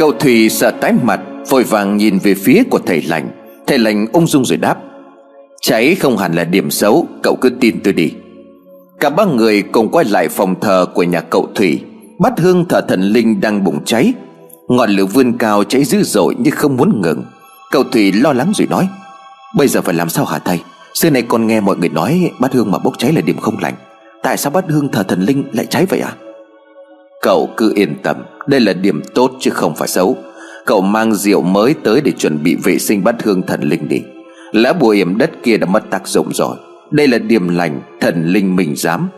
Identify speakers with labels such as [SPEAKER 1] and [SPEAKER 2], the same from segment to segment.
[SPEAKER 1] Cậu Thủy sợ tái mặt, Vội vàng nhìn về phía của thầy lành. Thầy lành ung dung rồi đáp, Cháy không hẳn là điểm xấu, Cậu cứ tin tôi đi. Cả ba người cùng quay lại phòng thờ của nhà cậu Thủy Bát hương thờ thần linh đang bùng cháy. Ngọn lửa vươn cao cháy dữ dội nhưng không muốn ngừng. Cậu Thủy lo lắng rồi nói, Bây giờ phải làm sao hả thầy? Xưa này con nghe mọi người nói bát hương mà bốc cháy là điểm không lành. Tại sao bát hương thờ thần linh lại cháy vậy à Cậu cứ yên tâm, Đây là điểm tốt chứ không phải xấu. Cậu mang rượu mới tới để chuẩn bị vệ sinh bát hương thần linh đi. Lá bùa yểm đất kia đã mất tác dụng rồi. Đây là điểm lành, Thần linh mình dám.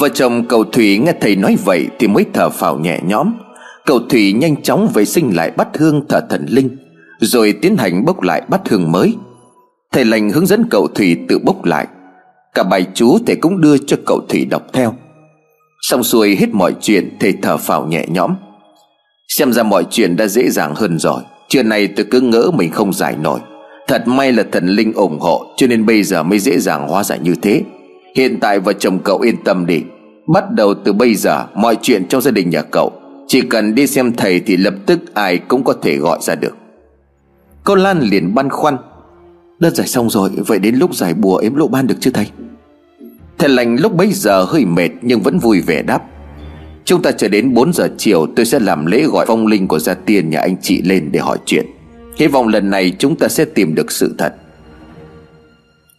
[SPEAKER 1] Vợ chồng cậu Thủy nghe thầy nói vậy Thì mới thở phào nhẹ nhõm. Cậu Thủy nhanh chóng vệ sinh lại bát hương thờ thần linh, Rồi tiến hành bốc lại bát hương mới. Thầy lành hướng dẫn cậu Thủy tự bốc lại. Cả bài chú thầy cũng đưa cho cậu Thủy đọc theo. Xong xuôi hết mọi chuyện Thầy thở phào nhẹ nhõm. Xem ra mọi chuyện đã dễ dàng hơn rồi. Trưa này tôi cứ ngỡ mình không giải nổi. Thật may là thần linh ủng hộ, Cho nên bây giờ mới dễ dàng hóa giải như thế. Hiện tại vợ chồng cậu yên tâm đi. Bắt đầu từ bây giờ, Mọi chuyện trong gia đình nhà cậu. Chỉ cần đi xem thầy thì lập tức ai cũng có thể gọi ra được. Cô Lan liền băn khoăn. Đơn giải xong rồi, Vậy đến lúc giải bùa ếm lộ ban được chưa thầy? Thầy lành lúc bấy giờ hơi mệt Nhưng vẫn vui vẻ đáp. Chúng ta chờ đến 4 giờ chiều, Tôi sẽ làm lễ gọi phong linh của gia tiên nhà anh chị lên để hỏi chuyện. Hy vọng lần này chúng ta sẽ tìm được sự thật.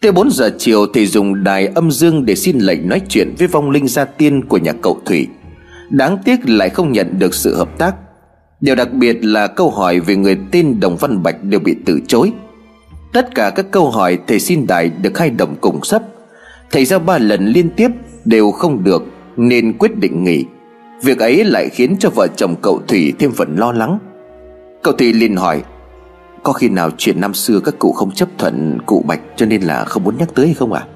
[SPEAKER 1] Tới 4 giờ chiều thì dùng đài âm dương để xin lệnh nói chuyện với vong linh gia tiên của nhà cậu Thủy. Đáng tiếc lại không nhận được sự hợp tác. Điều đặc biệt là câu hỏi về người tên Đồng Văn Bạch đều bị từ chối. Tất cả các câu hỏi thầy xin đài được hai đồng cùng sắp. Thầy ra ba lần liên tiếp đều không được, Nên quyết định nghỉ. Việc ấy lại khiến cho vợ chồng cậu Thủy thêm phần lo lắng. Cậu Thủy liền hỏi, Có khi nào chuyện năm xưa các cụ không chấp thuận cụ Bạch Cho nên là không muốn nhắc tới hay không ạ? À?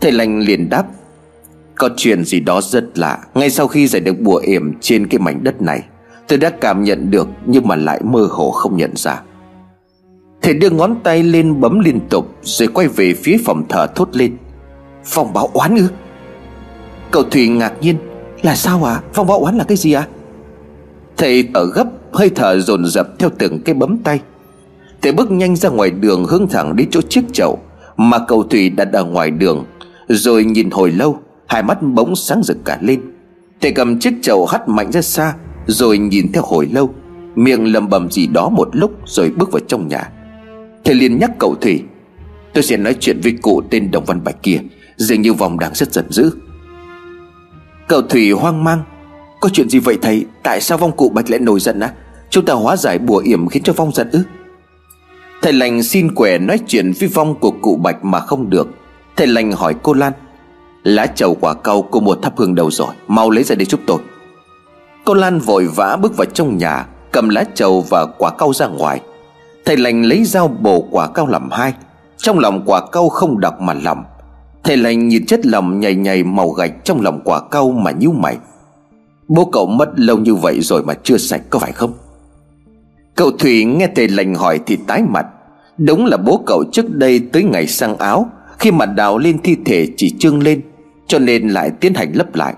[SPEAKER 1] Thầy lành liền đáp, Có chuyện gì đó rất lạ. Ngay sau khi giải được bùa yểm trên cái mảnh đất này, Tôi đã cảm nhận được Nhưng mà lại mơ hồ không nhận ra. Thầy đưa ngón tay lên bấm liên tục Rồi quay về phía phòng thờ thốt lên Phòng báo oán ư? Cậu Thủy ngạc nhiên, Là sao à Phòng báo oán là cái gì à Thầy ở gấp, hơi thở dồn dập theo từng cái bấm tay. Thầy bước nhanh ra ngoài đường hướng thẳng đến chỗ chiếc chậu Mà cậu Thủy đặt ở ngoài đường, Rồi nhìn hồi lâu, Hai mắt bỗng sáng rực cả lên. Thầy cầm chiếc chậu hắt mạnh ra xa, Rồi nhìn theo hồi lâu, Miệng lầm bầm gì đó một lúc Rồi bước vào trong nhà. Thầy liền nhắc cậu Thủy Tôi sẽ nói chuyện với cụ tên Đồng Văn Bạch kia. Dường như vòng đang rất giận dữ. Cậu Thủy hoang mang. Có chuyện gì vậy thầy? Tại sao vong cụ Bạch lại nổi giận á? Chúng ta hóa giải bùa yểm khiến cho vong giận ư? Thầy lành xin quẻ nói chuyện với vong của cụ Bạch mà không được. Thầy lành hỏi cô Lan. Lá trầu quả cau cô một thắp hương đầu rồi Mau lấy ra để giúp tôi Cô Lan vội vã bước vào trong nhà, Cầm lá trầu và quả cau ra ngoài. Thầy lành lấy dao bổ quả cau làm hai. Trong lòng quả cau không đọc mà lòng Thầy lành nhìn chất lỏng nhầy nhầy màu gạch trong lòng quả cau mà nhíu mày. Bố cậu mất lâu như vậy rồi mà chưa sạch có phải không? Cậu Thủy nghe thầy lành hỏi thì tái mặt. Đúng là bố cậu trước đây tới ngày sang áo, Khi mà đào lên thi thể chỉ trương lên, Cho nên lại tiến hành lấp lại.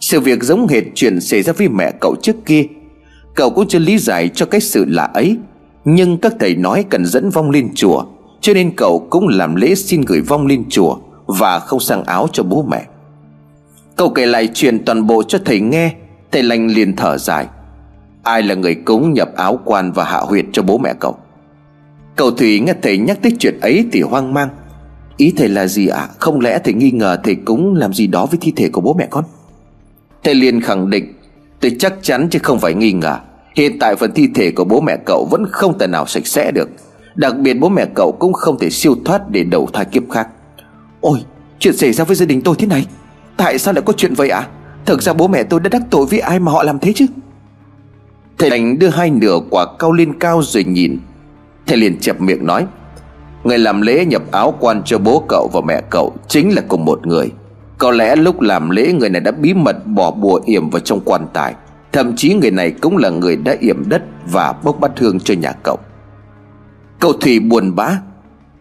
[SPEAKER 1] Sự việc giống hệt chuyện xảy ra với mẹ cậu trước kia. Cậu cũng chưa lý giải cho cái sự lạ ấy, Nhưng các thầy nói cần dẫn vong lên chùa, Cho nên cậu cũng làm lễ xin gửi vong lên chùa. Và không sang áo cho bố mẹ. Cậu kể lại chuyện toàn bộ cho thầy nghe, Thầy lành liền thở dài. Ai là người cúng nhập áo quan và hạ huyệt cho bố mẹ cậu? Cậu Thủy nghe thầy nhắc tới chuyện ấy thì hoang mang. Ý thầy là gì ạ? À? Không lẽ thầy nghi ngờ thầy cúng làm gì đó với thi thể của bố mẹ con? Thầy liền khẳng định, Tôi chắc chắn chứ không phải nghi ngờ. Hiện tại phần thi thể của bố mẹ cậu vẫn không thể nào sạch sẽ được. Đặc biệt bố mẹ cậu cũng không thể siêu thoát để đầu thai kiếp khác. Ôi, chuyện xảy ra với gia đình tôi thế này, Tại sao lại có chuyện vậy ạ? À? Thực ra bố mẹ tôi đã đắc tội với ai mà họ làm thế chứ? Thầy lành đưa hai nửa quả cao lên cao rồi nhìn. Thầy liền chẹp miệng nói, Người làm lễ nhập áo quan cho bố cậu và mẹ cậu Chính là cùng một người. Có lẽ lúc làm lễ người này đã bí mật bỏ bùa yểm vào trong quan tài. Thậm chí người này cũng là người đã yểm đất Và bốc bát hương cho nhà cậu. Cậu Thủy buồn bã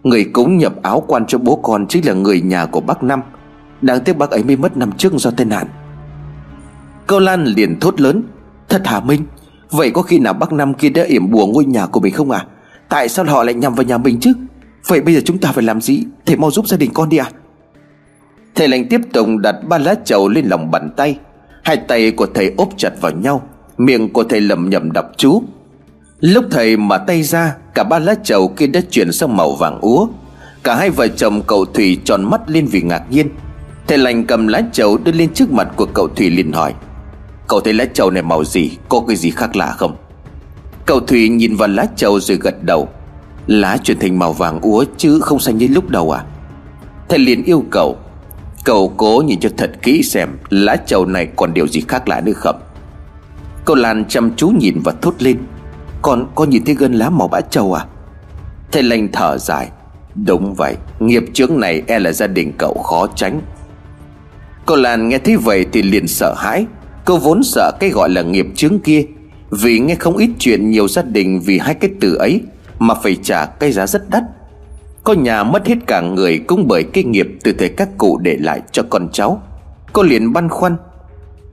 [SPEAKER 1] Người cúng nhập áo quan cho bố con Chính là người nhà của bác Năm. Đáng tiếc bác ấy mới mất năm trước do tai nạn. Câu Lan liền thốt lớn, Thật hả Minh?
[SPEAKER 2] Vậy có khi nào bác Năm kia đã yểm bùa ngôi nhà của mình không à? Tại sao họ lại nhằm vào nhà mình chứ? Vậy bây giờ chúng ta phải làm gì? Thầy mau giúp gia đình con đi à?
[SPEAKER 1] Thầy lành tiếp tục đặt ba lá chầu lên lòng bàn tay. Hai tay của thầy ốp chặt vào nhau, Miệng của thầy lẩm nhẩm đọc chú. Lúc thầy mà tay ra, Cả ba lá chầu kia đã chuyển sang màu vàng úa. Cả hai vợ chồng cậu Thủy tròn mắt lên vì ngạc nhiên. Thầy lành cầm lá chầu đưa lên trước mặt của cậu Thủy liền hỏi, Cậu thấy lá chầu này màu gì? Có cái gì khác lạ không? Cậu Thủy nhìn vào lá chầu rồi gật đầu, Lá chuyển thành màu vàng úa chứ không xanh như lúc đầu à? Thầy liền yêu cầu, Cậu cố nhìn cho thật kỹ xem Lá chầu này còn điều gì khác lạ nữa không? Cậu Lan chăm chú nhìn và thốt lên còn con nhìn thấy gân lá màu bã trầu à? Thầy lành thở dài. Đúng vậy, Nghiệp chướng này e là gia đình cậu khó tránh. Cô Lan nghe thấy vậy thì liền sợ hãi. Cô vốn sợ cái gọi là nghiệp chướng kia, Vì nghe không ít chuyện nhiều gia đình vì hai cái từ ấy Mà phải trả cái giá rất đắt. Có nhà mất hết cả người cũng bởi cái nghiệp từ thời các cụ để lại cho con cháu. Cô liền băn khoăn,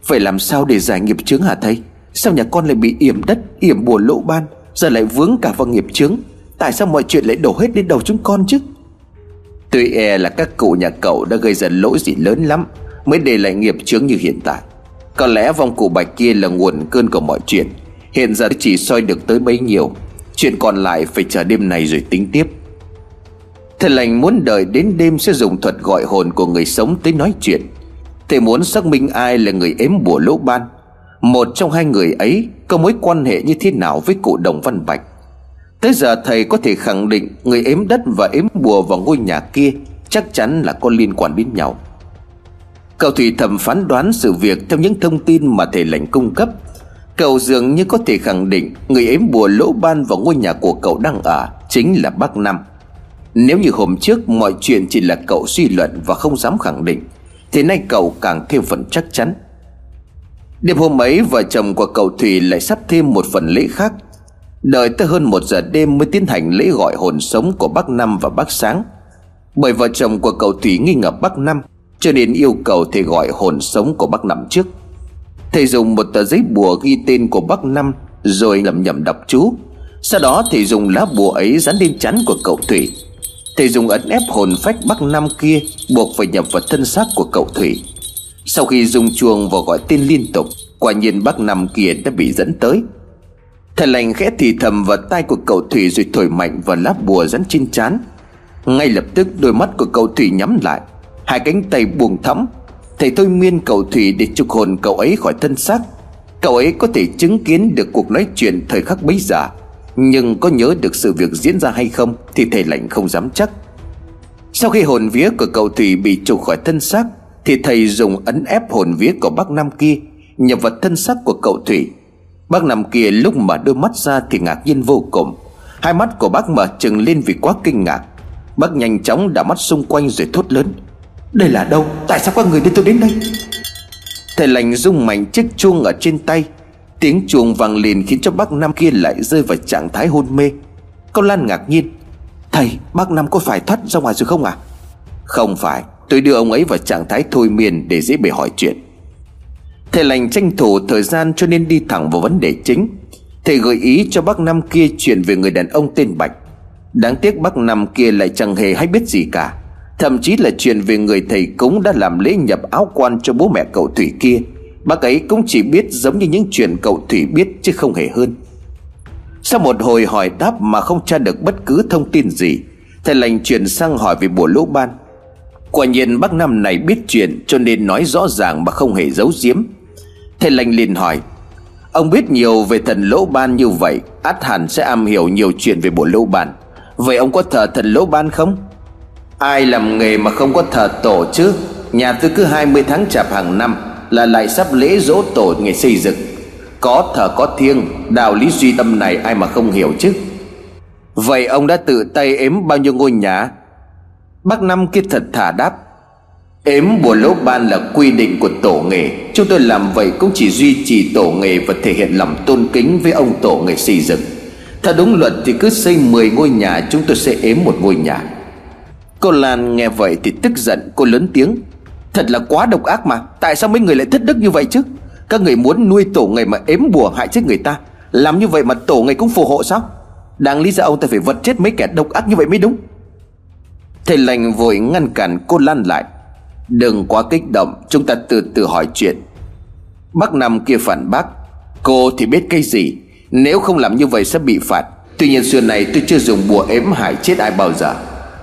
[SPEAKER 1] Phải làm sao để giải nghiệp chướng hả thầy? Sao nhà con lại bị yểm đất, Yểm bùa lỗ ban, Giờ lại vướng cả vào nghiệp chướng? Tại sao mọi chuyện lại đổ hết lên đầu chúng con chứ? Tuy e là các cụ nhà cậu đã gây ra lỗi gì lớn lắm, Mới để lại nghiệp chướng như hiện tại. Có lẽ vong cụ bạch kia là nguồn cơn của mọi chuyện. Hiện giờ chỉ soi được tới bấy nhiêu. Chuyện còn lại phải chờ đêm này rồi tính tiếp. Thầy lành muốn đợi đến đêm sẽ dùng thuật gọi hồn của người sống tới nói chuyện. Thầy muốn xác minh ai là người ếm bùa lỗ ban. Một trong hai người ấy có mối quan hệ như thế nào với cụ Đồng Văn Bạch? Tới giờ thầy có thể khẳng định Người ếm đất và ếm bùa vào ngôi nhà kia Chắc chắn là có liên quan đến nhau. Cậu Thủy thầm phán đoán sự việc Theo những thông tin mà thầy lệnh cung cấp. Cậu dường như có thể khẳng định Người ếm bùa lỗ ban vào ngôi nhà của cậu đang ở Chính là bác Năm Nếu như hôm trước mọi chuyện chỉ là cậu suy luận Và không dám khẳng định, Thì nay cậu càng thêm phần chắc chắn. Đêm hôm ấy, vợ chồng của cậu Thủy lại sắp thêm một phần lễ khác. Đợi tới hơn một giờ đêm mới tiến hành lễ gọi hồn sống của bác Năm và bác Sáng. Bởi vợ chồng của cậu Thủy nghi ngờ bác Năm, Cho nên yêu cầu thầy gọi hồn sống của bác Năm trước. Thầy dùng một tờ giấy bùa ghi tên của bác Năm, Rồi lầm nhầm đọc chú. Sau đó thầy dùng lá bùa ấy dán lên chắn của cậu Thủy. Thầy dùng ấn ép hồn phách bác Năm kia Buộc phải nhập vào thân xác của cậu Thủy. Sau khi dùng chuông và gọi tên liên tục, Quả nhiên bác Năm kia đã bị dẫn tới. Thầy lành khẽ thì thầm vào tai của cậu Thủy Rồi thổi mạnh vào lá bùa dẫn trên chán. Ngay lập tức, đôi mắt của cậu Thủy nhắm lại. Hai cánh tay buông thõng. Thầy thôi miên cậu Thủy để trục hồn cậu ấy khỏi thân xác. Cậu ấy có thể chứng kiến được cuộc nói chuyện thời khắc bấy giờ. Nhưng có nhớ được sự việc diễn ra hay không Thì thầy lành không dám chắc. Sau khi hồn vía của cậu Thủy bị trục khỏi thân xác thì thầy dùng ấn ép hồn vía của bác Nam kia, Nhập vào thân xác của cậu Thủy. Bác Nam kia lúc mở đôi mắt ra thì ngạc nhiên vô cùng. Hai mắt của bác mở trừng lên vì quá kinh ngạc. Bác nhanh chóng đảo mắt xung quanh rồi thốt lớn, Đây là đâu? Tại sao các người đưa tôi đến đây? Thầy lành rung mạnh chiếc chuông ở trên tay. Tiếng chuông vang lên khiến cho bác Nam kia lại rơi vào trạng thái hôn mê. Câu Lan ngạc nhiên, Thầy, bác Nam có phải thoát ra ngoài rồi không à Không phải. Tôi đưa ông ấy vào trạng thái thôi miên để dễ bề hỏi chuyện. Thầy lành tranh thủ thời gian cho nên đi thẳng vào vấn đề chính. Thầy gợi ý cho bác Năm kia chuyện về người đàn ông tên Bạch. Đáng tiếc bác Năm kia lại chẳng hề hay biết gì cả. Thậm chí là chuyện về người thầy cúng đã làm lễ nhập áo quan cho bố mẹ cậu Thủy kia. Bác ấy cũng chỉ biết giống như những chuyện cậu Thủy biết chứ không hề hơn. Sau một hồi hỏi đáp mà không tra được bất cứ thông tin gì, Thầy lành chuyển sang hỏi về bùa lỗ ban. Quả nhiên bác Năm này biết chuyện cho nên nói rõ ràng mà không hề giấu giếm. Thầy lành liền hỏi, Ông biết nhiều về thần lỗ ban như vậy, át hẳn sẽ am hiểu nhiều chuyện về bộ lỗ ban. Vậy ông có thờ thần lỗ ban không? Ai làm nghề mà không có thờ tổ chứ? Nhà tôi cứ 20 tháng chạp hàng năm Là lại sắp lễ dỗ tổ ngày xây dựng. Có thờ có thiêng, Đạo lý duy tâm này ai mà không hiểu chứ? Vậy ông đã tự tay ếm bao nhiêu ngôi nhà Bác Năm kia thật thà đáp, Ếm bùa lỗ ban là quy định của tổ nghề. Chúng tôi làm vậy cũng chỉ duy trì tổ nghề Và thể hiện lòng tôn kính với ông tổ nghề xây dựng. Theo đúng luật thì cứ xây 10 ngôi nhà, Chúng tôi sẽ ếm một ngôi nhà. Cô Lan nghe vậy thì tức giận, Cô lớn tiếng, Thật là quá độc ác mà, Tại sao mấy người lại thất đức như vậy chứ? Các người muốn nuôi tổ nghề mà ếm bùa hại chết người ta,
[SPEAKER 2] Làm như vậy mà tổ nghề cũng phù hộ sao? Đáng lý ra ông ta phải vật chết mấy kẻ độc ác như vậy mới đúng.
[SPEAKER 1] Thầy lành vội ngăn cản cô Lan lại. Đừng quá kích động, Chúng ta từ từ hỏi chuyện. Bác Năm kia phản bác, Cô thì biết cái gì? Nếu không làm như vậy sẽ bị phạt. Tuy nhiên xưa này tôi chưa dùng bùa ếm hại chết ai bao giờ.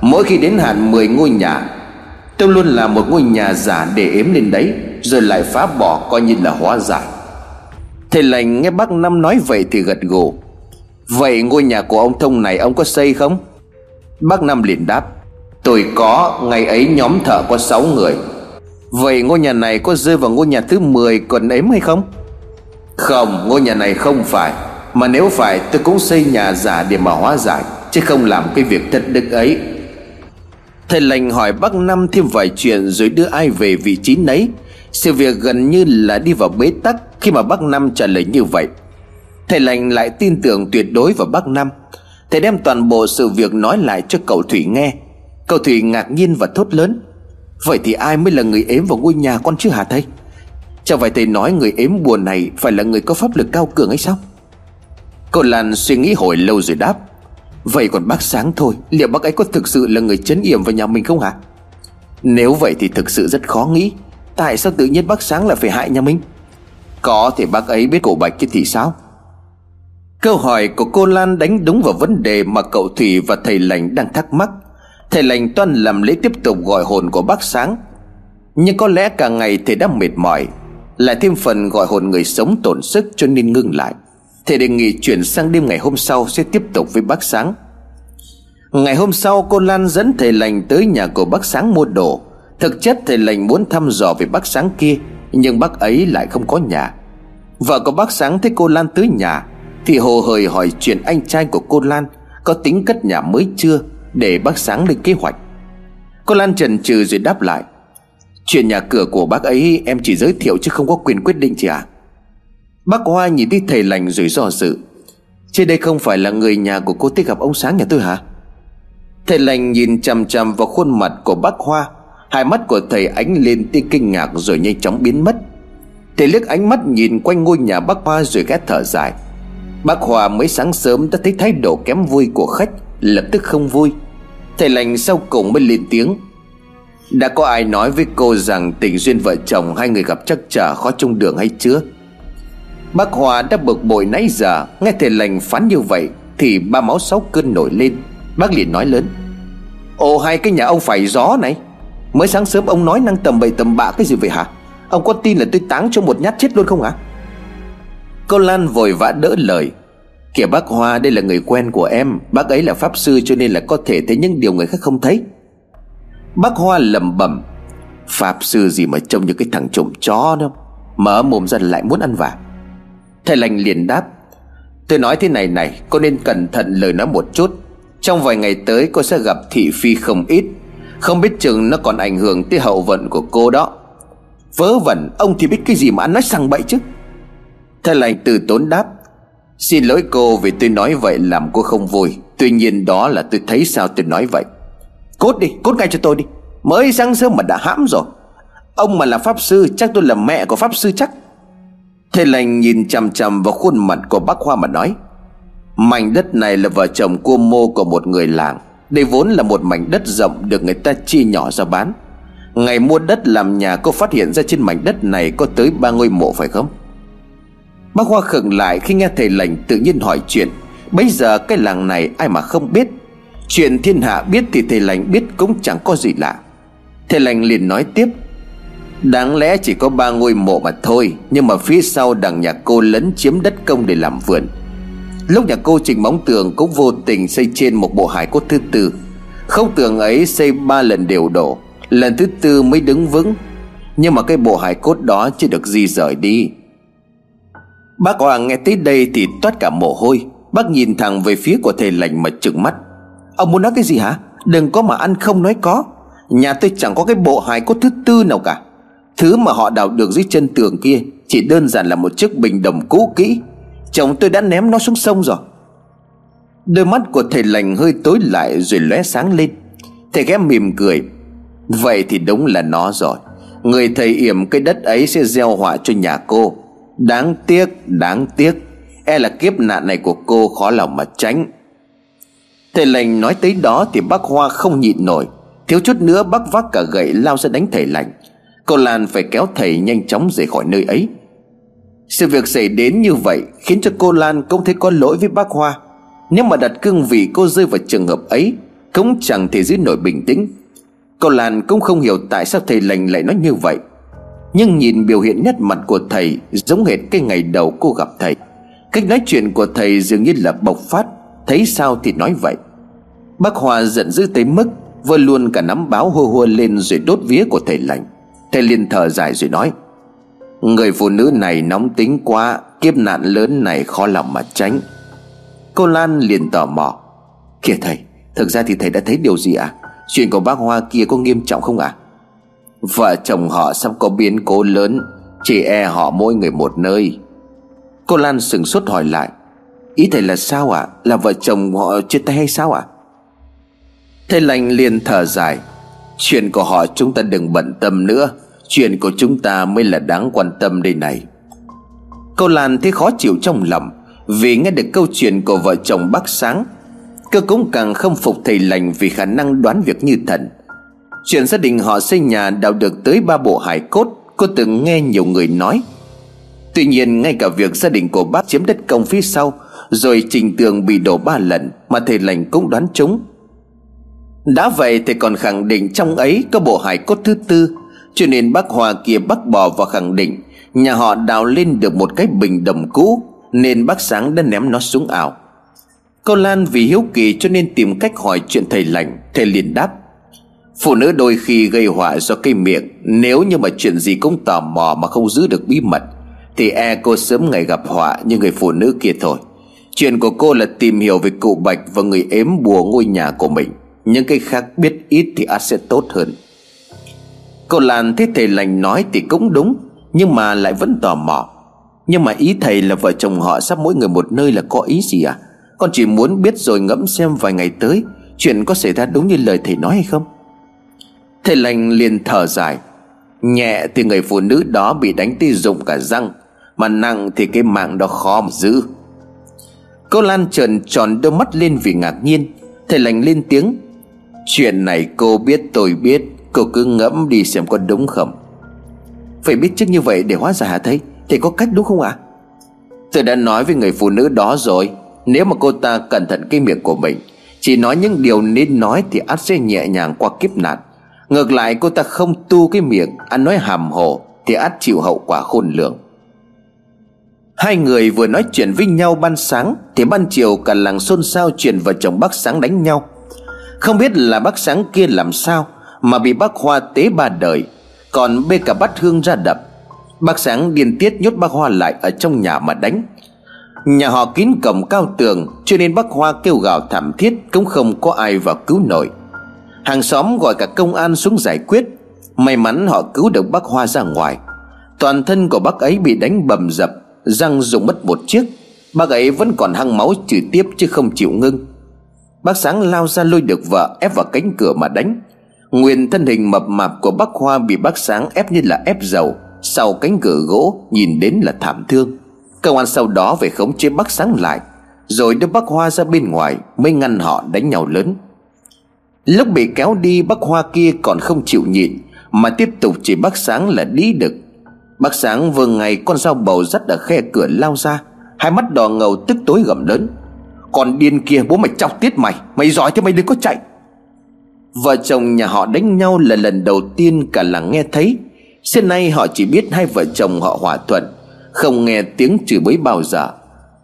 [SPEAKER 1] Mỗi khi đến hạn 10 ngôi nhà, Tôi luôn làm một ngôi nhà giả để ếm lên đấy, Rồi lại phá bỏ coi như là hóa giải. Thầy lành nghe bác Năm nói vậy thì gật gù. Vậy ngôi nhà của ông Thông này ông có xây không? Bác Năm liền đáp Tôi có, Ngày ấy nhóm thợ có 6 người. Vậy ngôi nhà này có rơi vào ngôi nhà thứ 10 còn ếm hay không? Không, ngôi nhà này không phải. Mà nếu phải, tôi cũng xây nhà giả để mà hóa giải, Chứ không làm cái việc thất đức ấy. Thầy lành hỏi bác Năm thêm vài chuyện Rồi đưa ai về vị trí nấy. Sự việc gần như là đi vào bế tắc Khi mà bác Năm trả lời như vậy. Thầy lành lại tin tưởng tuyệt đối vào bác Năm. Thầy đem toàn bộ sự việc nói lại cho cậu Thủy nghe. Cậu Thủy ngạc nhiên và thốt lớn. Vậy thì ai mới là người ếm vào ngôi nhà con chứ hả thầy? Chẳng phải thầy nói người ếm bùa này Phải là người có pháp lực cao cường ấy sao? Cô Lan suy nghĩ hồi lâu rồi đáp. Vậy còn bác sáng thôi, Liệu bác ấy có thực sự là người chấn yểm vào nhà mình không hả? Nếu vậy thì thực sự rất khó nghĩ. Tại sao tự nhiên bác sáng lại phải hại nhà mình? Có thể bác ấy biết cổ bạch chứ thì sao? Câu hỏi của cô Lan đánh đúng vào vấn đề mà cậu Thủy và thầy lành đang thắc mắc. Thầy lành toan làm lễ tiếp tục gọi hồn của bác sáng. Nhưng có lẽ cả ngày thầy đã mệt mỏi, Lại thêm phần gọi hồn người sống tổn sức cho nên ngưng lại. Thầy đề nghị chuyển sang đêm ngày hôm sau sẽ tiếp tục với bác sáng. Ngày hôm sau, cô Lan dẫn thầy lành tới nhà của bác sáng mua đồ. Thực chất thầy lành muốn thăm dò về bác sáng kia, Nhưng bác ấy lại không có nhà. Vợ của bác sáng thấy cô Lan tới nhà, Thì hồ hời hỏi chuyện anh trai của cô Lan Có tính cất nhà mới chưa? Để bác sáng lên kế hoạch. Cô Lan trần trừ rồi đáp lại, Chuyện nhà cửa của bác ấy em chỉ giới thiệu chứ không có quyền quyết định chị ạ. À? Bác Hoa nhìn đi thầy lành rồi do dự Trên đây không phải là người nhà của cô thích gặp ông Sáng nhà tôi hả? Thầy lành nhìn chằm chằm vào khuôn mặt của bác Hoa, Hai mắt của thầy ánh lên tia kinh ngạc rồi nhanh chóng biến mất. Thầy liếc ánh mắt nhìn quanh ngôi nhà bác Hoa rồi ghét thở dài. Bác Hoa mới sáng sớm đã thấy thái độ kém vui của khách. Lập tức không vui. Thầy lành sau cùng mới lên tiếng. Đã có ai nói với cô rằng tình duyên vợ chồng hai người gặp chắc trở khó trong đường hay chưa? Bác Hòa đã bực bội nãy giờ, Nghe thầy lành phán như vậy Thì ba máu sáu cơn nổi lên. Bác liền nói lớn. Ồ, hai cái nhà ông phải gió này. Mới sáng sớm ông nói năng tầm bậy tầm bạ cái gì vậy hả? Ông có tin là tôi táng cho một nhát chết luôn không hả? Cô Lan vội vã đỡ lời. Kìa bác Hoa, đây là người quen của em. Bác ấy là pháp sư cho nên là có thể thấy những điều người khác không thấy. Bác Hoa lẩm bẩm, Pháp sư gì mà trông như cái thằng trộm chó đâu Mở mồm ra lại muốn ăn vả Thầy lành liền đáp, Tôi nói thế này này Cô nên cẩn thận lời nói một chút. Trong vài ngày tới, cô sẽ gặp thị phi không ít. Không biết chừng nó còn ảnh hưởng tới hậu vận của cô đó. Vớ vẩn, Ông thì biết cái gì mà ăn nói sang bậy chứ? Thầy lành từ tốn đáp Xin lỗi cô vì tôi nói vậy làm cô không vui. Tuy nhiên đó là tôi thấy sao tôi nói vậy. Cốt đi, cốt ngay cho tôi đi. Mới sáng sớm mà đã hãm rồi. Ông mà là pháp sư chắc tôi là mẹ của pháp sư chắc. Thầy lành nhìn chằm chằm vào khuôn mặt của bác Hoa mà nói Mảnh đất này là vợ chồng cua mô của một người làng. Đây vốn là một mảnh đất rộng được người ta chia nhỏ ra bán. Ngày mua đất làm nhà cô phát hiện ra trên mảnh đất này có tới ba ngôi mộ phải không? Bác Hoa khựng lại khi nghe thầy lành tự nhiên hỏi chuyện. Bây giờ cái làng này ai mà không biết? Chuyện thiên hạ biết thì thầy lành biết cũng chẳng có gì lạ. Thầy lành liền nói tiếp. Đáng lẽ chỉ có ba ngôi mộ mà thôi, Nhưng mà phía sau đằng nhà cô lấn chiếm đất công để làm vườn. Lúc nhà cô trình móng tường cũng vô tình xây trên một bộ hải cốt thứ tư. Không tường ấy xây ba lần đều đổ, Lần thứ tư mới đứng vững. Nhưng mà cái bộ hải cốt đó chưa được di rời đi. Bác Hoàng nghe tới đây thì toát cả mồ hôi. Bác nhìn thẳng về phía của thầy lành mà trừng mắt. Ông muốn nói cái gì hả? Đừng có mà ăn không nói có. Nhà tôi chẳng có cái bộ hài cốt thứ tư nào cả. Thứ mà họ đào được dưới chân tường kia Chỉ đơn giản là một chiếc bình đồng cũ kỹ. Chồng tôi đã ném nó xuống sông rồi. Đôi mắt của thầy lành hơi tối lại rồi lóe sáng lên. Thầy ghé mỉm cười. Vậy thì đúng là nó rồi. Người thầy yểm cái đất ấy sẽ gieo họa cho nhà cô. Đáng tiếc, đáng tiếc E là kiếp nạn này của cô khó lòng mà tránh. Thầy lành nói tới đó thì bác Hoa không nhịn nổi. Thiếu chút nữa bác vác cả gậy lao ra đánh thầy lành. Cô Lan phải kéo thầy nhanh chóng rời khỏi nơi ấy. Sự việc xảy đến như vậy Khiến cho cô Lan cũng thấy có lỗi với bác Hoa. Nếu mà đặt cương vị cô rơi vào trường hợp ấy Cũng chẳng thể giữ nổi bình tĩnh. Cô Lan cũng không hiểu tại sao thầy lành lại nói như vậy. Nhưng nhìn biểu hiện nét mặt của thầy Giống hệt cái ngày đầu cô gặp thầy. Cách nói chuyện của thầy dường như là bộc phát. Thấy sao thì nói vậy. Bác Hòa giận dữ tới mức Vơ luôn cả nắm báo hô hô lên rồi đốt vía của thầy lành Thầy liền thở dài rồi nói, Người phụ nữ này nóng tính quá, Kiếp nạn lớn này khó lòng mà tránh. Cô Lan liền tò mò, Kìa thầy, Thực ra thì thầy đã thấy điều gì à? Chuyện của bác Hoa kia có nghiêm trọng không à Vợ chồng họ sắp có biến cố lớn, Chỉ e họ mỗi người một nơi Cô Lan sừng sốt hỏi lại, Ý thầy là sao ạ à? Là vợ chồng họ chia tay hay sao ạ à? Thầy lành liền thở dài, Chuyện của họ chúng ta đừng bận tâm nữa, Chuyện của chúng ta mới là đáng quan tâm đây này Cô Lan thấy khó chịu trong lòng, Vì nghe được câu chuyện của vợ chồng bác Sáng Cơ cũng càng không phục thầy lành Vì khả năng đoán việc như thần Chuyện gia đình họ xây nhà đào được tới ba bộ hải cốt, Cô từng nghe nhiều người nói. Tuy nhiên, ngay cả việc gia đình của bác chiếm đất công phía sau, Rồi trình tường bị đổ ba lần Mà thầy lành cũng đoán trúng. Đã vậy thì còn khẳng định trong ấy có bộ hải cốt thứ tư, Cho nên bác Hòa kia bác bỏ và khẳng định Nhà họ đào lên được một cái bình đồng cũ, Nên bác Sáng đã ném nó xuống ảo Cô Lan vì hiếu kỳ cho nên tìm cách hỏi chuyện thầy lành, Thầy liền đáp. Phụ nữ đôi khi gây họa do cây miệng. Nếu như mà chuyện gì cũng tò mò mà không giữ được bí mật, Thì e cô sớm ngày gặp họa như người phụ nữ kia thôi. Chuyện của cô là tìm hiểu về cụ Bạch và người ếm bùa ngôi nhà của mình. Những cái khác biết ít thì ắt sẽ tốt hơn. Cô Lan thấy thầy lành nói thì cũng đúng, Nhưng mà lại vẫn tò mò. Nhưng mà ý thầy là vợ chồng họ sắp mỗi người một nơi là có ý gì à? Con chỉ muốn biết rồi ngẫm xem vài ngày tới Chuyện có xảy ra đúng như lời thầy nói hay không? Thầy lành liền thở dài. Nhẹ thì người phụ nữ đó bị đánh tê rụng cả răng, Mà nặng thì cái mạng đó khó mà giữ. Cô Lan trợn tròn đôi mắt lên vì ngạc nhiên. Thầy lành lên tiếng, Chuyện này cô biết, tôi biết, Cô cứ ngẫm đi xem có đúng không? Phải biết trước như vậy để hóa giải hả thầy? Thầy có cách đúng không ạ? À? Tôi đã nói với người phụ nữ đó rồi. Nếu mà cô ta cẩn thận cái miệng của mình, Chỉ nói những điều nên nói Thì ắt sẽ nhẹ nhàng qua kiếp nạn. Ngược lại, cô ta không tu cái miệng, Ăn nói hàm hồ, Thì ắt chịu hậu quả khôn lường. Hai người vừa nói chuyện với nhau ban sáng, Thì ban chiều cả làng xôn xao chuyện vợ chồng bác sáng đánh nhau. Không biết là bác sáng kia làm sao Mà bị bác Hoa tế ba đời, Còn bê cả bát hương ra đập. Bác sáng điên tiết nhốt bác Hoa lại ở trong nhà mà đánh. Nhà họ kín cổng cao tường, Cho nên bác Hoa kêu gào thảm thiết, Cũng không có ai vào cứu nổi. Hàng xóm gọi cả công an xuống giải quyết. May mắn họ cứu được bác Hoa ra ngoài. Toàn thân của bác ấy bị đánh bầm dập, Răng rụng mất một chiếc. Bác ấy vẫn còn hăng máu chửi tiếp chứ không chịu ngưng. Bác Sáng lao ra lôi được vợ ép vào cánh cửa mà đánh. Nguyên thân hình mập mạp của bác Hoa bị bác Sáng ép như là ép dầu, Sau cánh cửa gỗ nhìn đến là thảm thương. Công an sau đó về khống chế bác Sáng lại, Rồi đưa bác Hoa ra bên ngoài Mới ngăn họ đánh nhau lớn. Lúc bị kéo đi, bác Hoa kia còn không chịu nhịn, Mà tiếp tục chỉ bác Sáng là đi được Bác Sáng vừa ngày con dao bầu dắt ở khe cửa lao ra, Hai mắt đỏ ngầu tức tối gầm lớn Còn điên kia, bố mày chọc tiết mày Mày giỏi thì mày đừng có chạy. Vợ chồng nhà họ đánh nhau là lần đầu tiên cả làng nghe thấy. Xưa nay họ chỉ biết hai vợ chồng họ hòa thuận, Không nghe tiếng chửi bới bao giờ.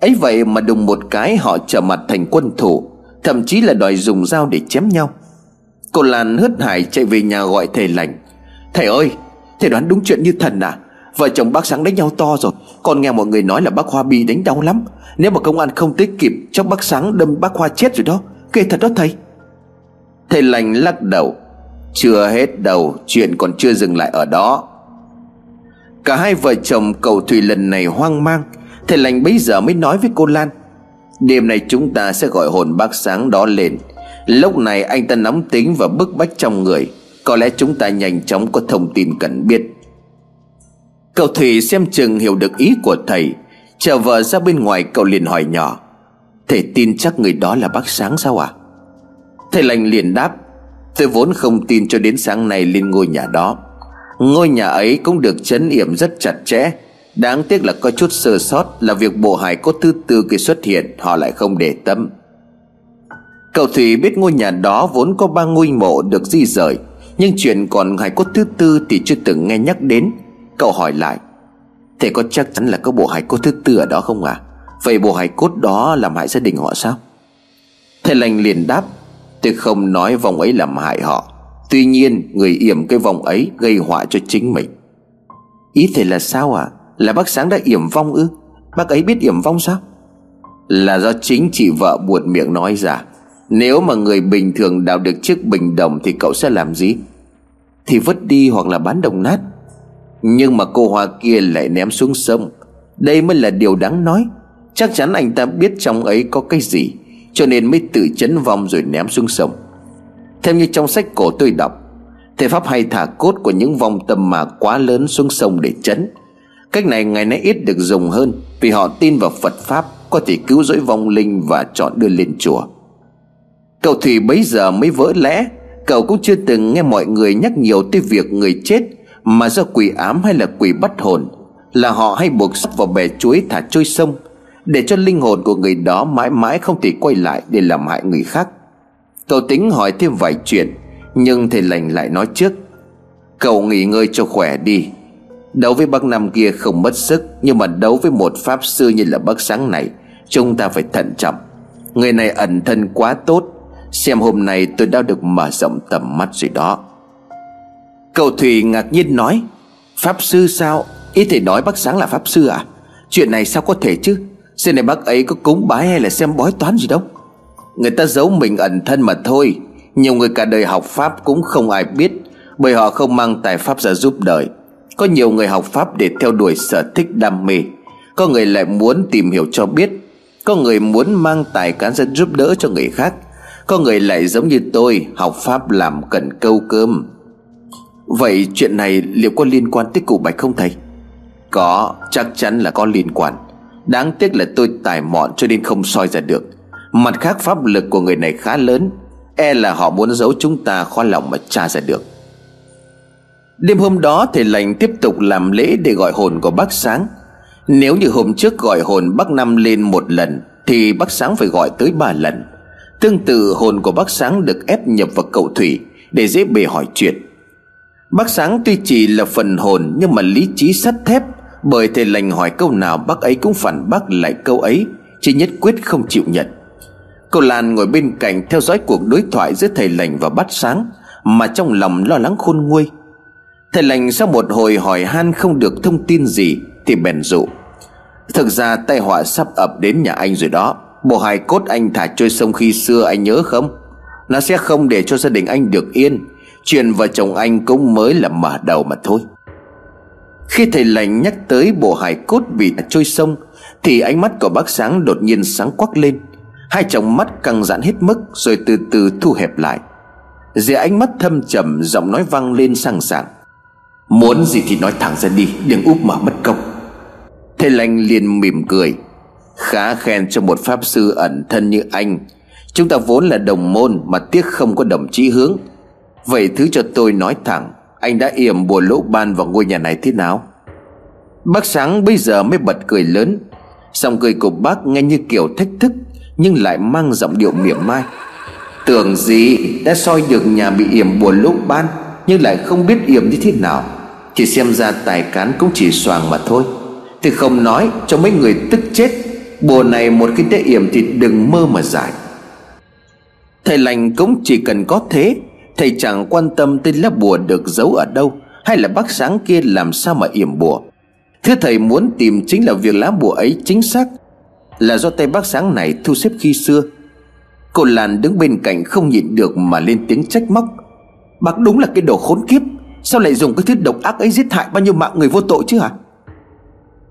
[SPEAKER 1] Ấy vậy mà đùng một cái họ trở mặt thành quân thủ, Thậm chí là đòi dùng dao để chém nhau. Cô Lan hớt hải chạy về nhà gọi thầy lành. Thầy ơi, Thầy đoán đúng chuyện như thần à? Vợ chồng bác Sáng đánh nhau to rồi Còn nghe mọi người nói là bác Hoa bị đánh đau lắm. Nếu mà công an không tới kịp Chắc bác Sáng đâm bác Hoa chết rồi đó. Kể thật đó thầy. Thầy lành lắc đầu. Chưa hết đầu Chuyện còn chưa dừng lại ở đó. Cả hai vợ chồng cầu thủy lần này hoang mang. Thầy lành bấy giờ mới nói với cô Lan, Đêm nay chúng ta sẽ gọi hồn bác sáng đó lên. Lúc này anh ta nóng tính và bức bách trong người. Có lẽ chúng ta nhanh chóng có thông tin cần biết. Cậu Thủy xem chừng hiểu được ý của thầy. Chờ vợ ra bên ngoài, cậu liền hỏi nhỏ. Thầy tin chắc người đó là bác Sáng sao à Thầy lành liền đáp. Tôi vốn không tin cho đến sáng nay lên ngôi nhà đó. Ngôi nhà ấy cũng được chấn yểm rất chặt chẽ. Đáng tiếc là có chút sơ sót Là việc bộ hài cốt thứ tư khi xuất hiện, Họ lại không để tâm. Cậu Thủy biết ngôi nhà đó vốn có ba ngôi mộ được di rời, Nhưng chuyện còn hài cốt thứ tư thì chưa từng nghe nhắc đến. Cậu hỏi lại, Thế có chắc chắn là có bộ hài cốt thứ tư ở đó không à Vậy bộ hài cốt đó làm hại gia đình họ sao? Thầy lành liền đáp, Tôi không nói vòng ấy làm hại họ. Tuy nhiên, người yểm cái vòng ấy gây họa cho chính mình.
[SPEAKER 2] Ý thầy là sao à Là bác Sáng đã yểm vong ư? Bác ấy biết yểm vong sao?
[SPEAKER 1] Là do chính chị vợ buột miệng nói ra. Nếu mà người bình thường đào được chiếc bình đồng Thì cậu sẽ làm gì?
[SPEAKER 2] Thì vứt đi hoặc là bán đồng nát.
[SPEAKER 1] Nhưng mà cô Hoa kia lại ném xuống sông. Đây mới là điều đáng nói. Chắc chắn anh ta biết trong ấy có cái gì, Cho nên mới tự chấn vong rồi ném xuống sông. Theo như trong sách cổ tôi đọc Thầy Pháp hay thả cốt của những vong tâm mà quá lớn xuống sông để chấn, Cách này ngày nay ít được dùng hơn, Vì họ tin vào Phật Pháp Có thể cứu rỗi vong linh và chọn đưa lên chùa. Cậu Thủy bấy giờ mới vỡ lẽ. Cậu cũng chưa từng nghe mọi người nhắc nhiều tới việc người chết, Mà do quỷ ám hay là quỷ bắt hồn, Là họ hay buộc sắt vào bè chuối thả trôi sông, Để cho linh hồn của người đó mãi mãi không thể quay lại để làm hại người khác. Cậu tính hỏi thêm vài chuyện, Nhưng thầy lành lại nói trước, Cậu nghỉ ngơi cho khỏe đi. Đấu với bác nam kia không mất sức, Nhưng mà đấu với một pháp sư như là bác Sáng này, Chúng ta phải thận trọng. Người này ẩn thân quá tốt Xem hôm nay tôi đã được mở rộng tầm mắt rồi đó.
[SPEAKER 2] Cậu Thủy ngạc nhiên nói, Pháp sư sao? Ý thầy nói bác Sáng là pháp sư à? Chuyện này sao có thể chứ? Xin này bác ấy có cúng bái hay là xem bói toán gì đâu.
[SPEAKER 1] Người ta giấu mình ẩn thân mà thôi. Nhiều người cả đời học Pháp cũng không ai biết, Bởi họ không mang tài Pháp ra giúp đời. Có nhiều người học Pháp để theo đuổi sở thích đam mê. Có người lại muốn tìm hiểu cho biết. Có người muốn mang tài cán ra giúp đỡ cho người khác. Có người lại giống như tôi, Học Pháp làm cần câu cơm.
[SPEAKER 2] Vậy chuyện này liệu có liên quan tới cụ Bạch không thầy?
[SPEAKER 1] Có, chắc chắn là có liên quan. Đáng tiếc là tôi tài mọn cho nên không soi ra được. Mặt khác, pháp lực của người này khá lớn. E là họ muốn giấu chúng ta khó lòng mà tra ra được. Đêm hôm đó, thầy lành tiếp tục làm lễ để gọi hồn của bác Sáng. Nếu như hôm trước gọi hồn bác Năm lên một lần, Thì bác Sáng phải gọi tới ba lần. Tương tự, hồn của bác Sáng được ép nhập vào cậu Thủy Để dễ bề hỏi chuyện. Bác Sáng tuy chỉ là phần hồn, Nhưng mà lý trí sắt thép, Bởi thầy lành hỏi câu nào bác ấy cũng phản bác lại câu ấy Chỉ nhất quyết không chịu nhận. Cô Lan ngồi bên cạnh theo dõi cuộc đối thoại giữa thầy lành và bát sáng, Mà trong lòng lo lắng khôn nguôi. Thầy lành sau một hồi hỏi han không được thông tin gì Thì bèn dụ. Thực ra tai họa sắp ập đến nhà anh rồi đó. Bộ hài cốt anh thả trôi sông khi xưa anh nhớ không? Nó sẽ không để cho gia đình anh được yên. Chuyện vợ chồng anh cũng mới là mở đầu mà thôi. Khi thầy lành nhắc tới bộ hài cốt bị trôi sông, Thì ánh mắt của bác sáng đột nhiên sáng quắc lên. Hai tròng mắt căng giãn hết mức, Rồi từ từ thu hẹp lại. Giữa ánh mắt thâm trầm, Giọng nói vang lên sang sảng. Muốn gì thì nói thẳng ra đi, Đừng úp mở mất công. Thầy lành liền mỉm cười. Khá khen cho một pháp sư ẩn thân như anh. Chúng ta vốn là đồng môn Mà tiếc không có đồng chí hướng. Vậy thứ cho tôi nói thẳng, Anh đã yểm bùa lỗ ban vào ngôi nhà này thế nào? Bác Sáng bây giờ mới bật cười lớn. Giọng cười của bác nghe như kiểu thách thức, nhưng lại mang giọng điệu mỉa mai. Tưởng gì đã soi được nhà bị yểm bùa lỗ ban, Nhưng lại không biết yểm như thế nào. Chỉ xem ra tài cán cũng chỉ soàng mà thôi. Thì không nói cho mấy người tức chết Bùa này một khi đã yểm thì đừng mơ mà giải. Thầy lành cũng chỉ cần có thế, Thầy chẳng quan tâm tới lá bùa được giấu ở đâu Hay là bác sáng kia làm sao mà yểm bùa. Thứ thầy muốn tìm chính là việc lá bùa ấy chính xác là do tay bác sáng này thu xếp khi xưa. Cô Lan đứng bên cạnh không nhịn được mà lên tiếng trách móc. Bác đúng là cái đồ khốn kiếp, Sao lại dùng cái thứ độc ác ấy giết hại bao nhiêu mạng người vô tội chứ hả?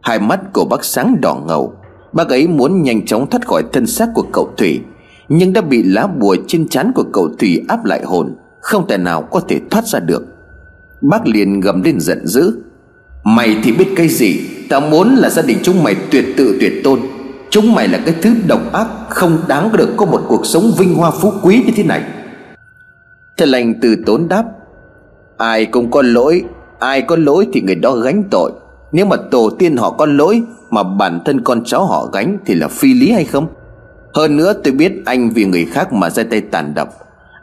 [SPEAKER 1] Hai mắt của bác sáng đỏ ngầu. Bác ấy muốn nhanh chóng thoát khỏi thân xác của cậu Thủy, Nhưng đã bị lá bùa trên trán của cậu Thủy áp lại hồn, Không thể nào có thể thoát ra được. Bác liền gầm lên giận dữ, Mày thì biết cái gì?
[SPEAKER 2] Tao muốn là gia đình chúng mày tuyệt tự tuyệt tôn. Chúng mày là cái thứ độc ác, Không đáng được có một cuộc sống vinh hoa phú quý như thế này.
[SPEAKER 1] Thầy lành từ tốn đáp, Ai cũng có lỗi, Ai có lỗi thì người đó gánh tội. Nếu mà tổ tiên họ có lỗi mà bản thân con cháu họ gánh Thì là phi lý hay không? Hơn nữa tôi biết anh vì người khác mà ra tay tàn độc.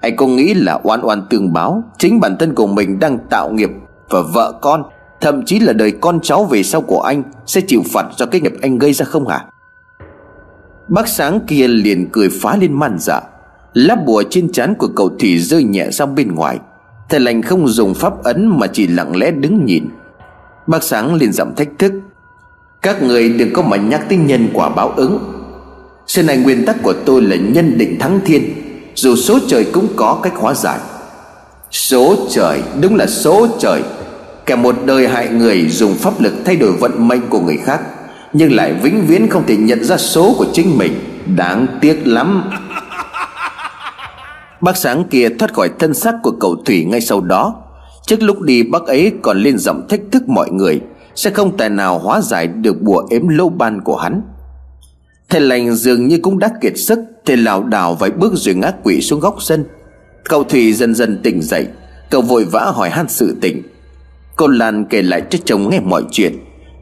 [SPEAKER 1] Anh có nghĩ là oan oan tương báo, Chính bản thân của mình đang tạo nghiệp Và vợ con, Thậm chí là đời con cháu về sau của anh Sẽ chịu phạt do cái nghiệp anh gây ra không hả? Bác sáng kia liền cười phá lên man dạ Lá bùa trên trán của cậu Thủy rơi nhẹ sang bên ngoài. Thầy lành không dùng pháp ấn mà chỉ lặng lẽ đứng nhìn. Bác sáng liền giọng thách thức các người đừng có mà nhắc tới nhân quả báo ứng. Xưa này nguyên tắc của tôi là nhân định thắng thiên. Dù số trời cũng có cách hóa giải. Số trời, đúng là số trời. Kẻ một đời hại người dùng pháp lực thay đổi vận mệnh của người khác, Nhưng lại vĩnh viễn không thể nhận ra số của chính mình. Đáng tiếc lắm. Bác sáng kia thoát khỏi thân xác của cậu Thủy ngay sau đó. Trước lúc đi, bác ấy còn lên giọng thách thức mọi người. Sẽ không tài nào hóa giải được bùa ếm lâu ban của hắn. Thầy lành dường như cũng đã kiệt sức, Thầy lảo đảo vài bước rồi ngã quỵ xuống góc sân. Cậu Thủy dần dần tỉnh dậy, Cậu vội vã hỏi han sự tình. Cô Lan kể lại cho chồng nghe mọi chuyện.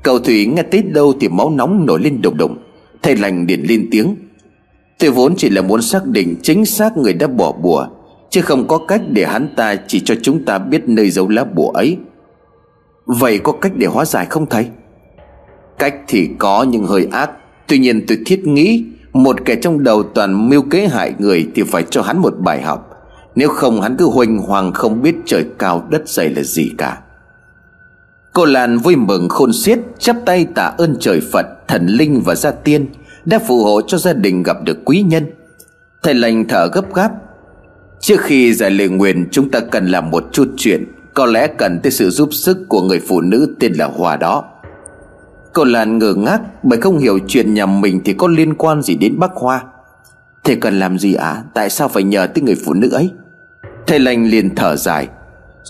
[SPEAKER 1] Cậu Thủy nghe tới đâu thì máu nóng nổi lên đùng đùng Thầy lành điện lên tiếng. Tôi vốn chỉ là muốn xác định chính xác người đã bỏ bùa, Chứ không có cách để hắn ta chỉ cho chúng ta biết nơi giấu lá bùa ấy. Vậy có cách để hóa giải không thầy? Cách thì có nhưng hơi ác. Tuy nhiên tôi thiết nghĩ Một kẻ trong đầu toàn mưu kế hại người Thì phải cho hắn một bài học. Nếu không, hắn cứ huỳnh hoàng không biết trời cao đất dày là gì cả. Cô Lan vui mừng khôn xiết, chắp tay tạ ơn trời Phật, Thần linh và gia tiên Đã phù hộ cho gia đình gặp được quý nhân. Thầy lành thở gấp gáp. Trước khi giải lời nguyện, Chúng ta cần làm một chút chuyện. Có lẽ cần tới sự giúp sức của người phụ nữ tên là Hòa đó. Cô Lan ngờ ngác, Bởi không hiểu chuyện nhà mình Thì có liên quan gì đến bác Hoa. Thầy cần làm gì ạ? À? Tại sao phải nhờ tới người phụ nữ ấy? Thầy lành liền thở dài.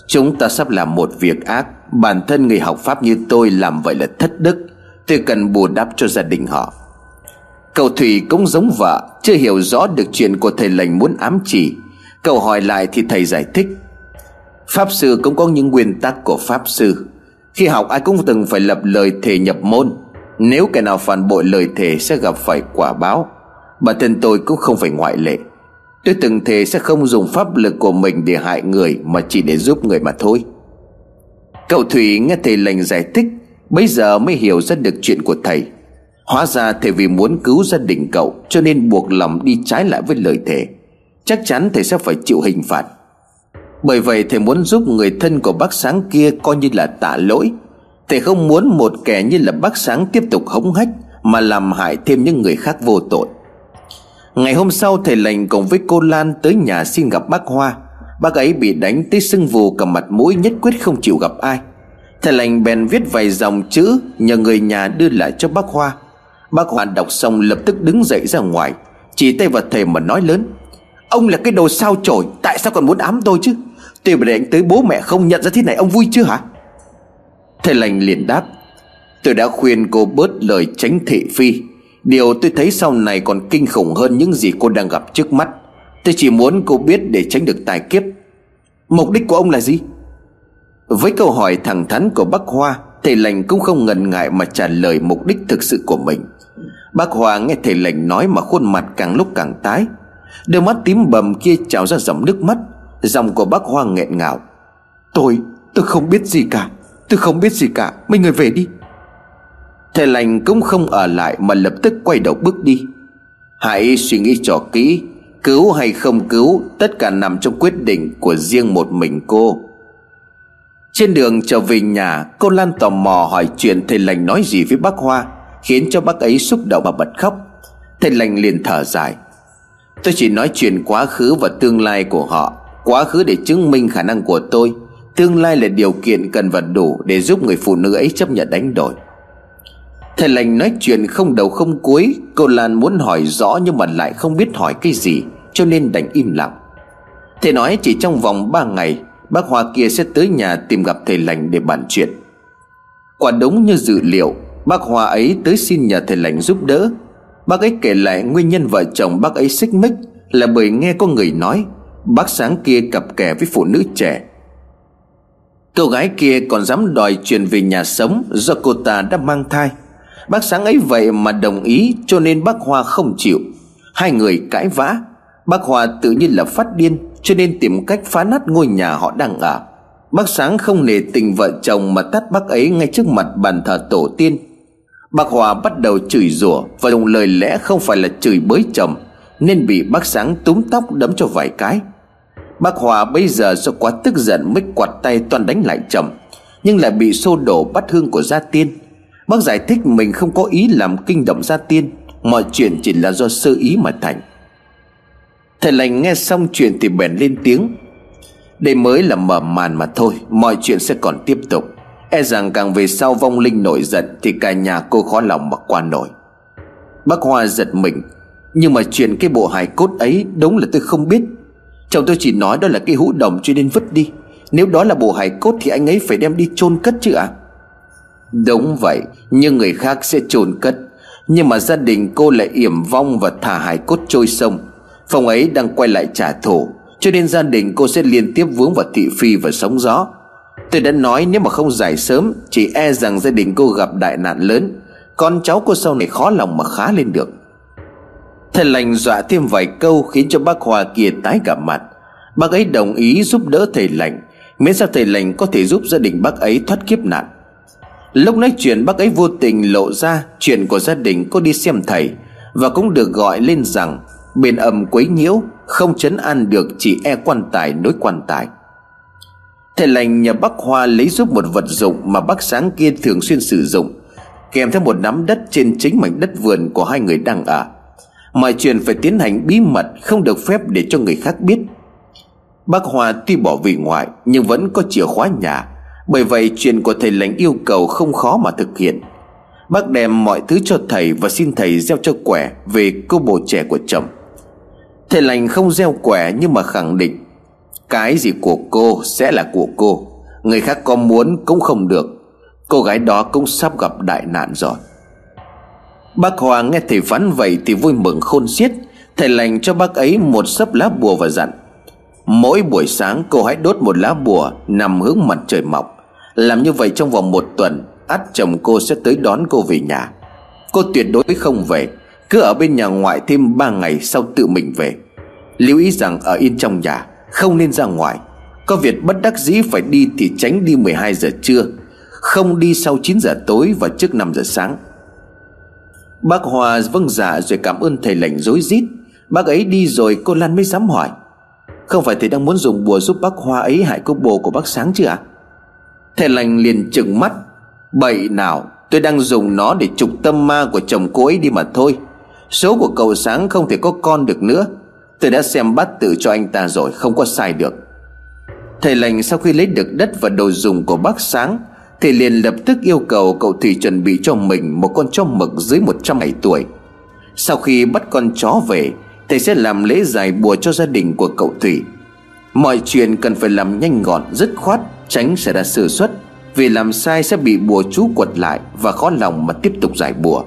[SPEAKER 1] Chúng ta sắp làm một việc ác. Bản thân người học Pháp như tôi làm vậy là thất đức. Tôi cần bù đắp cho gia đình họ. Cậu Thủy cũng giống vợ, Chưa hiểu rõ được chuyện của thầy lành muốn ám chỉ. Cậu hỏi lại thì thầy giải thích. Pháp sư cũng có những nguyên tắc của Pháp sư. Khi học, ai cũng từng phải lập lời thề nhập môn. Nếu kẻ nào phản bội lời thề sẽ gặp phải quả báo. Bản thân tôi cũng không phải ngoại lệ. Tôi từng thề sẽ không dùng pháp lực của mình để hại người, Mà chỉ để giúp người mà thôi. Cậu Thủy nghe thầy lành giải thích, Bây giờ mới hiểu ra được chuyện của thầy. Hóa ra thầy vì muốn cứu gia đình cậu, Cho nên buộc lòng đi trái lại với lời thề. Chắc chắn thầy sẽ phải chịu hình phạt. Bởi vậy thầy muốn giúp người thân của bác sáng kia Coi như là tạ lỗi. Thầy không muốn một kẻ như là bác sáng Tiếp tục hống hách Mà làm hại thêm những người khác vô tội. Ngày hôm sau thầy lành cùng với cô Lan Tới nhà xin gặp bác Hoa. Bác ấy bị đánh tới sưng vù cả mặt mũi, Nhất quyết không chịu gặp ai. Thầy lành bèn viết vài dòng chữ Nhờ người nhà đưa lại cho bác Hoa. Bác Hoa đọc xong lập tức đứng dậy ra ngoài, Chỉ tay vào thầy mà nói lớn, Ông là cái đồ sao chổi, Tại sao còn muốn ám tôi chứ? Tôi mà để anh tới bố mẹ không nhận ra thế này, Ông vui chưa hả? Thầy lành liền đáp, Tôi đã khuyên cô bớt lời tránh thị phi. Điều tôi thấy sau này còn kinh khủng hơn những gì cô đang gặp trước mắt. Tôi chỉ muốn cô biết để tránh được tài kiếp. Mục đích của ông là gì? Với câu hỏi thẳng thắn của bác Hoa, Thầy lành cũng không ngần ngại mà trả lời mục đích thực sự của mình. Bác Hoa nghe thầy lành nói mà khuôn mặt càng lúc càng tái. Đôi mắt tím bầm kia trào ra dòng nước mắt. Dòng của bác Hoa nghẹn ngào. Tôi, tôi không biết gì cả. Tôi không biết gì cả. Mấy người về đi. Thầy lành cũng không ở lại Mà lập tức quay đầu bước đi. Hãy suy nghĩ cho kỹ Cứu hay không cứu Tất cả nằm trong quyết định của riêng một mình cô. Trên đường trở về nhà Cô Lan tò mò hỏi chuyện thầy lành nói gì với bác Hoa Khiến cho bác ấy xúc động và bật khóc. Thầy lành liền thở dài. Tôi chỉ nói chuyện quá khứ và tương lai của họ. Quá khứ để chứng minh khả năng của tôi, Tương lai là điều kiện cần vật đủ Để giúp người phụ nữ ấy chấp nhận đánh đổi. Thầy lành nói chuyện không đầu không cuối, Cô Lan muốn hỏi rõ nhưng mà lại không biết hỏi cái gì, Cho nên đành im lặng. Thầy nói chỉ trong vòng 3 ngày, Bác Hoa kia sẽ tới nhà tìm gặp thầy lành để bàn chuyện. Quả đúng như dự liệu,
[SPEAKER 2] Bác Hòa ấy tới xin nhờ thầy lành giúp đỡ. Bác ấy kể lại nguyên nhân vợ chồng bác ấy xích mích Là bởi nghe có người nói Bác sáng kia cặp kè với phụ nữ trẻ. Cô gái kia còn dám đòi chuyển về nhà sống Do cô ta đã mang thai. Bác sáng ấy vậy mà đồng ý, Cho nên bác Hoa không chịu. Hai người cãi vã. Bác Hoa tự nhiên là phát điên, Cho nên tìm cách phá nát ngôi nhà họ đang ở. Bác Sáng không nề tình vợ chồng Mà tắt bác ấy ngay trước mặt bàn thờ tổ tiên. Bác Hòa bắt đầu chửi rủa Và dùng lời lẽ không phải là chửi bới chồng, Nên bị bác Sáng túm tóc đấm cho vài cái. Bác Hòa bây giờ do quá tức giận mới quạt tay toàn đánh lại chồng, Nhưng lại bị xô đổ bắt hương của gia tiên. Bác giải thích mình không có ý làm kinh động gia tiên, Mọi chuyện chỉ là do sơ ý mà thành. Thầy lành nghe xong chuyện thì bèn lên tiếng. Đây mới là mở màn mà thôi, Mọi chuyện sẽ còn tiếp tục. E rằng càng về sau vong linh nổi giận Thì cả nhà cô khó lòng mà qua nổi. Bác Hoa giật mình, Nhưng mà chuyện cái bộ hài cốt ấy Đúng là tôi không biết. Chồng tôi chỉ nói đó là cái hũ đồng cho nên vứt đi. Nếu đó là bộ hài cốt Thì anh ấy phải đem đi chôn cất chứ ạ. À? Đúng vậy, Nhưng người khác sẽ chôn cất. Nhưng mà gia đình cô lại yểm vong Và thả hài cốt trôi sông. Phòng ấy đang quay lại trả thù, Cho nên gia đình cô sẽ liên tiếp vướng vào thị phi và sóng gió. Tôi đã nói nếu mà không giải sớm, Chỉ e rằng gia đình cô gặp đại nạn lớn. Con cháu cô sau này khó lòng mà khá lên được. Thầy lành dọa thêm vài câu Khiến cho bác Hòa kia tái cả mặt. Bác ấy đồng ý giúp đỡ thầy lành. Miễn sao thầy lành có thể giúp gia đình bác ấy thoát kiếp nạn. Lúc nói chuyện, bác ấy vô tình lộ ra Chuyện của gia đình có đi xem thầy Và cũng được gọi lên rằng Bên âm quấy nhiễu, Không chấn an được chỉ e quan tài nối quan tài. Thầy lành nhờ bác Hoa lấy giúp một vật dụng Mà bác sáng kia thường xuyên sử dụng, Kèm theo một nắm đất trên chính mảnh đất vườn của hai người đang ở. Mọi chuyện phải tiến hành bí mật, Không được phép để cho người khác biết. Bác hòa tuy bỏ vị ngoại, Nhưng vẫn có chìa khóa nhà. Bởi vậy, chuyện của thầy lành yêu cầu không khó mà thực hiện. Bác đem mọi thứ cho thầy Và xin thầy gieo cho quẻ Về cô bồ trẻ của chồng. Thầy lành không gieo quẻ Nhưng mà khẳng định, Cái gì của cô sẽ là của cô. Người khác có muốn cũng không được. Cô gái đó cũng sắp gặp đại nạn rồi. Bác Hoàng nghe thầy phán vậy Thì vui mừng khôn xiết. Thầy lành cho bác ấy một sấp lá bùa và dặn, Mỗi buổi sáng cô hãy đốt một lá bùa Nằm hướng mặt trời mọc. Làm như vậy trong vòng một tuần ắt chồng cô sẽ tới đón cô về nhà. Cô tuyệt đối không về, Cứ ở bên nhà ngoại thêm 3 ngày sau tự mình về. Lưu ý rằng ở yên trong nhà, Không nên ra ngoài. Có việc bất đắc dĩ phải đi thì tránh đi 12 giờ trưa, Không đi sau 9 giờ tối và trước 5 giờ sáng. Bác Hòa vâng dạ rồi cảm ơn thầy lệnh dối rít. Bác ấy đi rồi cô Lan mới dám hỏi. Không phải thầy đang muốn dùng bùa giúp bác Hoa ấy hại cô bồ của bác Sáng chứ ạ? À? Thầy lành liền trừng mắt. Bậy nào, Tôi đang dùng nó để trục tâm ma của chồng cô ấy đi mà thôi. Số của cậu Sáng không thể có con được nữa. Tôi đã xem bắt tự cho anh ta rồi, Không có sai được. Thầy lành sau khi lấy được đất và đồ dùng của bác Sáng thì liền lập tức yêu cầu cậu Thủy chuẩn bị cho mình Một con chó mực dưới 100 ngày tuổi. Sau khi bắt con chó về, Thầy sẽ làm lễ giải bùa cho gia đình của cậu Thủy. Mọi chuyện cần phải làm nhanh gọn, Dứt khoát, Tránh sẽ ra sự xuất Vì làm sai sẽ bị bùa chú quật lại Và khó lòng mà tiếp tục giải bùa.